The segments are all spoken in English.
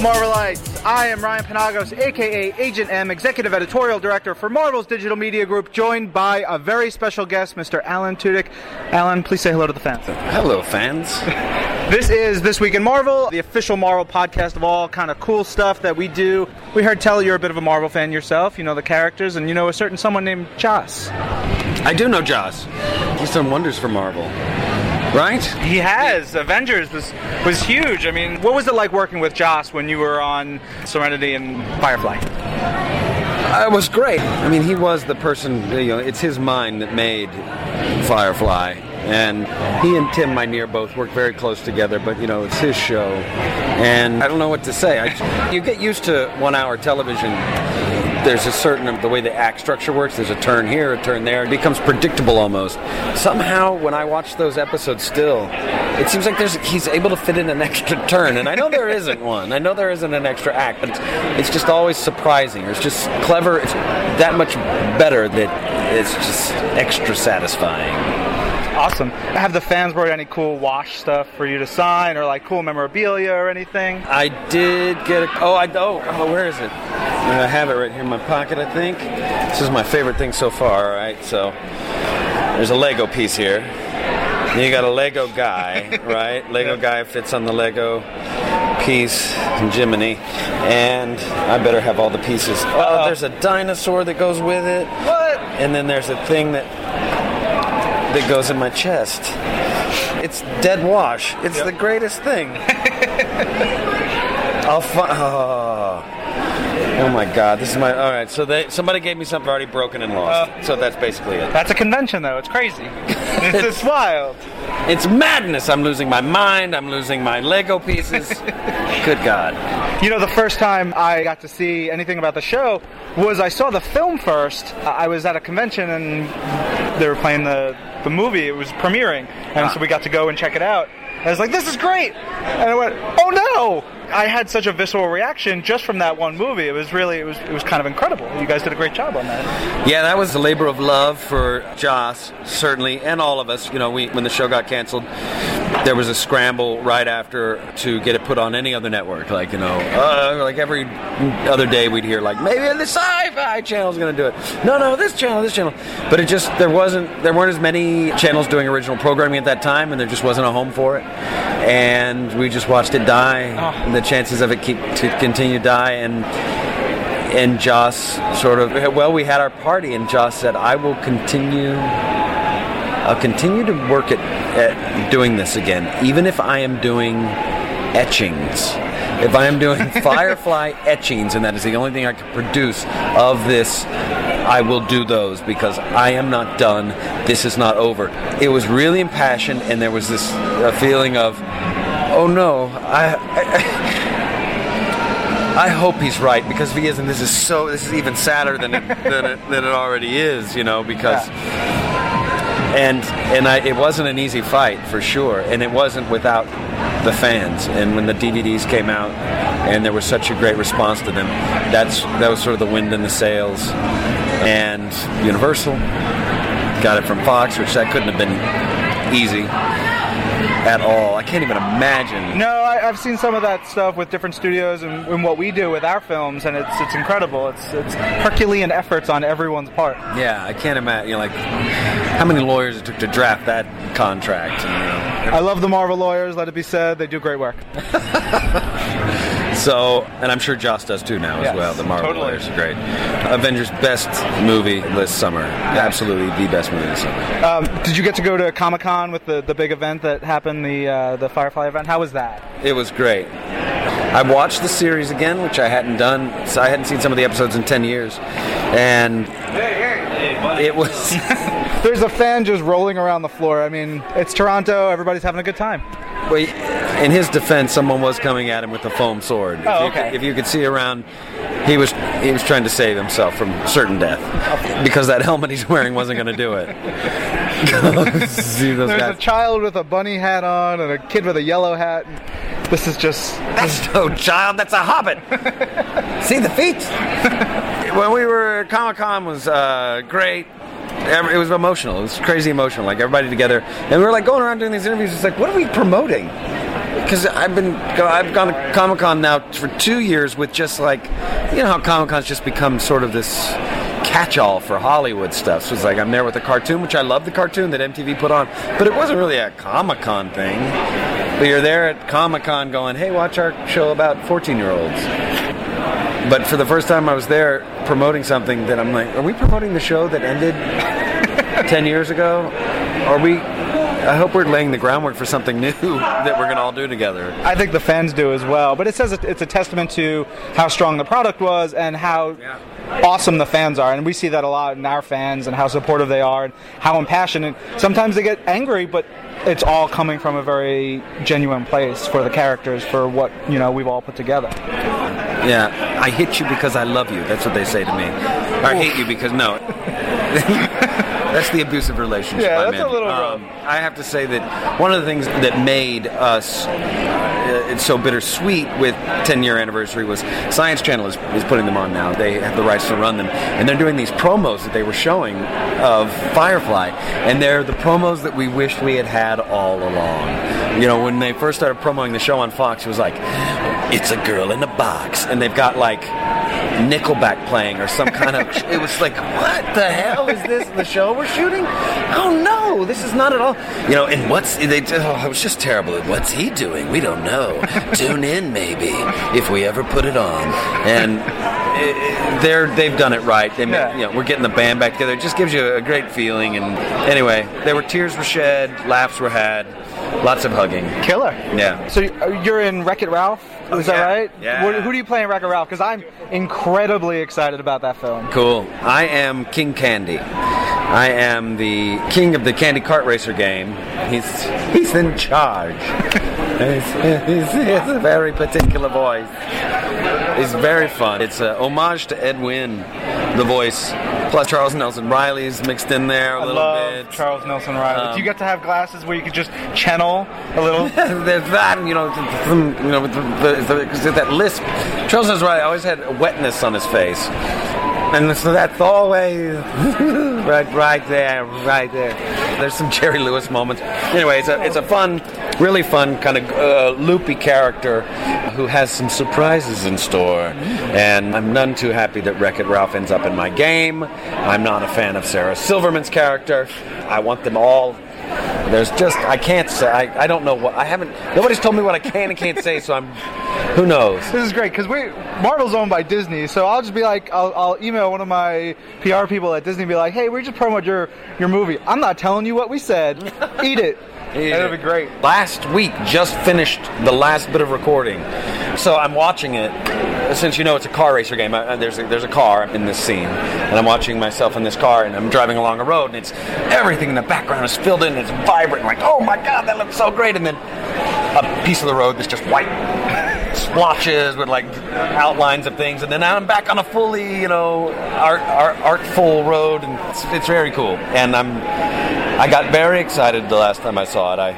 Marvelites. I am Ryan Panagos, aka Agent M, Executive Editorial Director for Marvel's Digital Media Group, joined by a very special guest, Mr. Alan Tudyk. Alan, please say hello to the fans. Hello, fans. This is This Week in Marvel, the official Marvel podcast of all kind of cool stuff that we do. We heard tell you're a bit of a Marvel fan yourself. You know the characters, and you know a certain someone named Joss. I do know Joss. He's done wonders for Marvel. Right? He has. Avengers was was huge. I mean, what was it like working with Joss when you were on Serenity and Firefly? Uh, it was great. I mean, he was the person, you know, it's his mind that made Firefly. And he and Tim Minear both work very close together, but, you know, it's his show. And I don't know what to say. I, you get used to one hour television there's a certain the way the act structure works. There's a turn here, a turn there. It becomes predictable almost. Somehow, when I watch those episodes, still, it seems like there's he's able to fit in an extra turn, and I know there isn't one. I know there isn't an extra act, but it's it's just always surprising. It's just clever. It's that much better that it's just extra satisfying. Awesome. Have the fans brought any cool wash stuff for you to sign, or like cool memorabilia or anything? I did get a. Oh, I oh, oh where is it? I have it right here in my pocket. I think this is my favorite thing so far. All right, so there's a Lego piece here. You got a Lego guy, right? Lego guy fits on the Lego piece, in Jiminy, and I better have all the pieces. Oh, there's a dinosaur that goes with it. What? And then there's a thing that that goes in my chest. It's dead wash. It's yep. the greatest thing. I'll find. Oh. Oh. my god, this is my. All right, so they somebody gave me something already broken and lost. Uh, so that's basically it. That's a convention, though. It's crazy. it's, it's wild. It's madness. I'm losing my mind. I'm losing my Lego pieces. Good God. You know, the first time I got to see anything about the show was I saw the film first. I was at a convention and they were playing the the movie. It was premiering, and ah. so we got to go and check it out. I was like, "This is great," and I went, "Oh no!" I had such a visceral reaction just from that one movie. It was really, it was, it was kind of incredible. You guys did a great job on that. Yeah, that was a labor of love for Joss, certainly, and all of us. You know, we when the show got canceled, there was a scramble right after to get it put on any other network. Like you know, uh, like every other day we'd hear like maybe the Sci-Fi Channel is going to do it. No, no, this channel, this channel. But it just there wasn't there weren't as many channels doing original programming at that time, and there just wasn't a home for it. And we just watched it die. Oh the chances of it keep to continue to die and and Joss sort of well we had our party and Joss said I will continue I'll continue to work at, at doing this again even if I am doing etchings if I am doing firefly etchings and that is the only thing I can produce of this I will do those because I am not done this is not over it was really impassioned and there was this feeling of oh no, I, I, I hope he's right because if he isn't, this is so. This is even sadder than it, than it, than it already is, you know, because. Yeah. And and I, it wasn't an easy fight for sure, and it wasn't without the fans. And when the DVDs came out, and there was such a great response to them, that's that was sort of the wind in the sails. And Universal got it from Fox, which that couldn't have been easy at all. I can't even imagine. No, I, have seen some of that stuff with different studios and, and, what we do with our films, and it's it's incredible. It's it's Herculean efforts on everyone's part. Yeah, I can't imagine. You know, like how many lawyers it took to draft that contract. You know? I love the Marvel lawyers. Let it be said, they do great work. So, and I'm sure Joss does too now yes, as well. The Marvel totally. Lawyers are great. Avengers best movie this summer. Absolutely the best movie this summer. Um, did you get to go to Comic Con with the, the big event that happened, the uh, the Firefly event? How was that? It was great. I watched the series again, which I hadn't done. So I hadn't seen some of the episodes in ten years, and it was. There's a fan just rolling around the floor. I mean, it's Toronto. Everybody's having a good time. Well, in his defense, someone was coming at him with a foam sword. Oh, if okay. You, if you could see around, he was he was trying to save himself from certain death because that helmet he's wearing wasn't going to do it. There's guys. a child with a bunny hat on and a kid with a yellow hat. This is just. That's no child. That's a hobbit. see the feet. when we were Comic Con was uh, great it was emotional. It was crazy emotional. Like everybody together, and we were like going around doing these interviews. It's like, what are we promoting? because I've been I've gone to Comic Con now for two years with just like you know how Comic Con's just become sort of this catch-all for Hollywood stuff. So it's like I'm there with a cartoon, which I love the cartoon that MTV put on, but it wasn't really a Comic Con thing. But you're there at Comic Con going, "Hey, watch our show about 14-year-olds." But for the first time, I was there promoting something that I'm like, "Are we promoting the show that ended 10 years ago? Are we?" I hope we're laying the groundwork for something new that we're going to all do together. I think the fans do as well. But it says it's a testament to how strong the product was and how Yeah. awesome the fans are. And we see that a lot in our fans and how supportive they are and how impassioned. Sometimes they get angry, but it's all coming from a very genuine place for the characters, for what you know we've all put together. Yeah, I hit you because I love you. That's what they say to me. Or I hate you because no. that's the abusive relationship. Yeah, I'm that's a little Um, I have to say that one of the things that made us uh, it's so bittersweet with 10 year anniversary was Science Channel is, is putting them on now. They have the rights to run them, and they're doing these promos that they were showing of Firefly, and they're the promos that we wished we had had all along. You know, when they first started promoting the show on Fox, it was like, "It's a girl in a box," and they've got like Nickelback playing or some kind of. it was like, what the hell is this? The show we're shooting? Oh no, this is not at all. You know, and what's they? Oh, it was just terrible. What's he doing? We don't know. Tune in maybe if we ever put it on. And eh, they're they've done it right. They, Yeah. you know, we're getting the band back together. It just gives you a great feeling. And anyway, there were tears were shed, laughs were had, lots of hugging. Killer. Yeah. So uh, you're in Wreck It Ralph, is that yeah. right? Yeah. What, who do you play in Wreck It Ralph? Because I'm incredibly excited about that film. Cool. I am King Candy. I am the king of the Candy Kart Racer game. He's he's in charge. he's, he's, he has a very particular voice. It's very fun. It's a homage to Ed Wynn, the voice. Plus Charles Nelson Reilly's mixed in there a I little love bit. Charles Nelson Reilly. Um, do you get to have glasses where you could just channel a little? There's that, you know, you know, with the, the, the, that lisp. Charles Nelson Reilly always had a wetness on his face. And so that's always right, right there, right there. There's some Jerry Lewis moments. Anyway, it's a, it's a fun, really fun kind of uh, loopy character who has some surprises in store. And I'm none too happy that Wreck It Ralph ends up in my game. I'm not a fan of Sarah Silverman's character. I want them all there's just I can't say I, I don't know what I haven't nobody's told me what I can and can't say so I'm who knows This is great because we Marvel's owned by Disney, so I'll just be like, I'll, I'll email one of my PR people at Disney, and be like, hey, we just promoted your your movie. I'm not telling you what we said. Eat it. That'll be great. Last week just finished the last bit of recording. So I'm watching it since you know it's a car racer game I, there's a, there's a car in this scene. And I'm watching myself in this car and I'm driving along a road and it's everything in the background is filled in it's vibrant like oh my god that looks so great. And then a piece of the road that's just white splotches with like outlines of things, and then I'm back on a fully, you know, art, art artful road, and it's, it's very cool. And I'm, I got very excited the last time I saw it. I,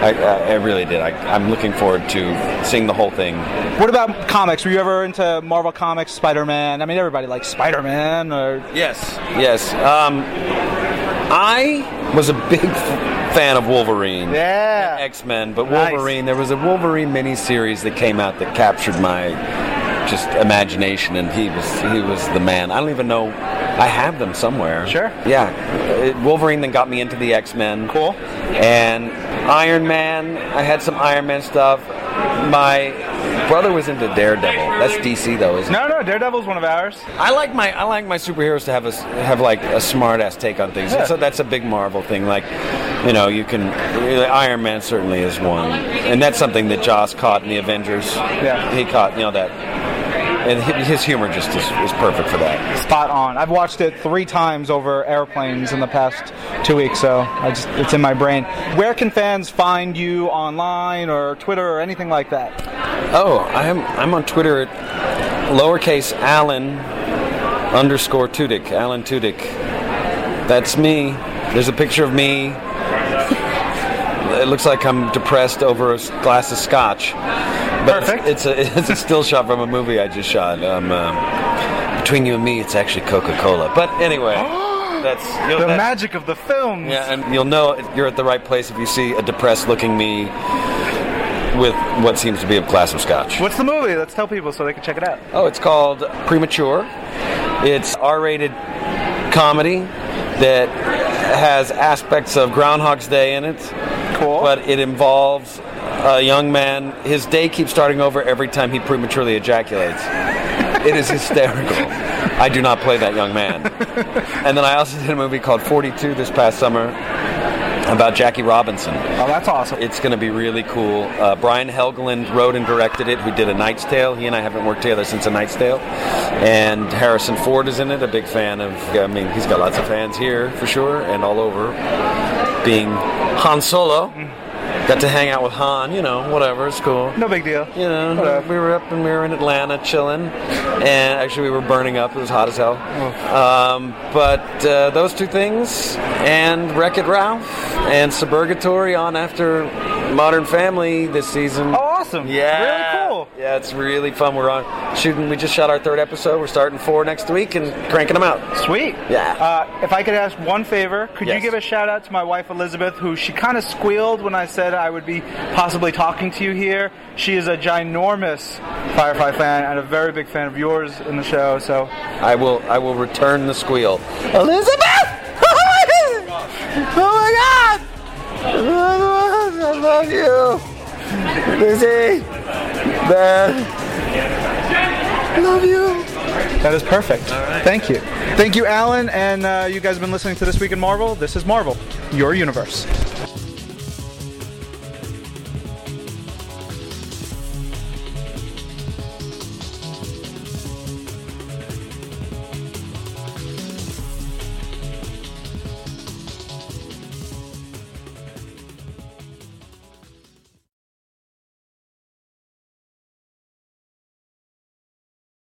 I, I really did. I, I'm looking forward to seeing the whole thing. What about comics? Were you ever into Marvel comics, Spider Man? I mean, everybody likes Spider Man. Or Yes, yes. Um, I was a big f- fan of Wolverine. yeah, X Men, but Nice. Wolverine. There was a Wolverine miniseries that came out that captured my just imagination, and he was he was the man. I don't even know. I have them somewhere. Sure. Yeah, It- Wolverine then got me into the X Men. Cool. And Iron Man. I had some Iron Man stuff. My brother was into Daredevil. That's DC though, isn't it? no, no, Daredevil's one of ours. I like my I like my superheroes to have a have like a smart ass take on things. Yeah. So that's a big Marvel thing. Like, you know, you can Iron Man certainly is one, and that's something that Joss caught in the Avengers. Yeah. he caught you know that, and his humor just is, is perfect for that. Spot on. I've watched it three times over airplanes in the past two weeks, so I just it's in my brain. Where can fans find you online or Twitter or anything like that? Oh, I'm I'm on Twitter at lowercase Alan underscore Tudyk. Alan Tudyk. That's me. There's a picture of me. It looks like I'm depressed over a glass of scotch. But Perfect. It's, it's a it's a still shot from a movie I just shot. Um, uh, between you and me, it's actually Coca-Cola. But anyway, that's you know, The that- magic of the film. yeah, and you'll know you're at the right place if you see a depressed-looking me with what seems to be a glass of scotch. What's the movie? Let's tell people so they can check it out. Oh, it's called Premature. It's R-rated comedy that has aspects of Groundhog's Day in it. Cool. But it involves a young man. His day keeps starting over every time he prematurely ejaculates. it is hysterical. I do not play that young man. and then I also did a movie called 42 this past summer about Jackie Robinson. Oh, that's awesome. It's going to be really cool. Uh, Brian Helgeland wrote and directed it, who did A Knight's Tale. He and I haven't worked together since A Knight's Tale. And Harrison Ford is in it, a big fan of, I mean, he's got lots of fans here for sure and all over. Being Han Solo. Got to hang out with Han, you know, whatever, it's cool. No big deal. You know, Whatever. we were up and we were in Atlanta chilling, and actually we were burning up. It was hot as hell. Um, but uh, those two things, and Wreck It Ralph, and Suburgatory on after Modern Family this season. Oh, awesome. Yeah, Really cool. Yeah, it's really fun. We're on shooting. We just shot our third episode. We're starting four next week and cranking them out. Sweet. Yeah. Uh, if I could ask one favor, could you give a shout out to my wife Elizabeth, who she kind of squealed when I said I would be possibly talking to you here. She is a ginormous Firefly fan and a very big fan of yours in the show. So I will. I will return the squeal. Elizabeth! Love you, Lizzie. Ben. Love you. that is perfect. Thank you. Thank you, Alan. And uh, you guys have been listening to This Week in Marvel. This is Marvel, your universe.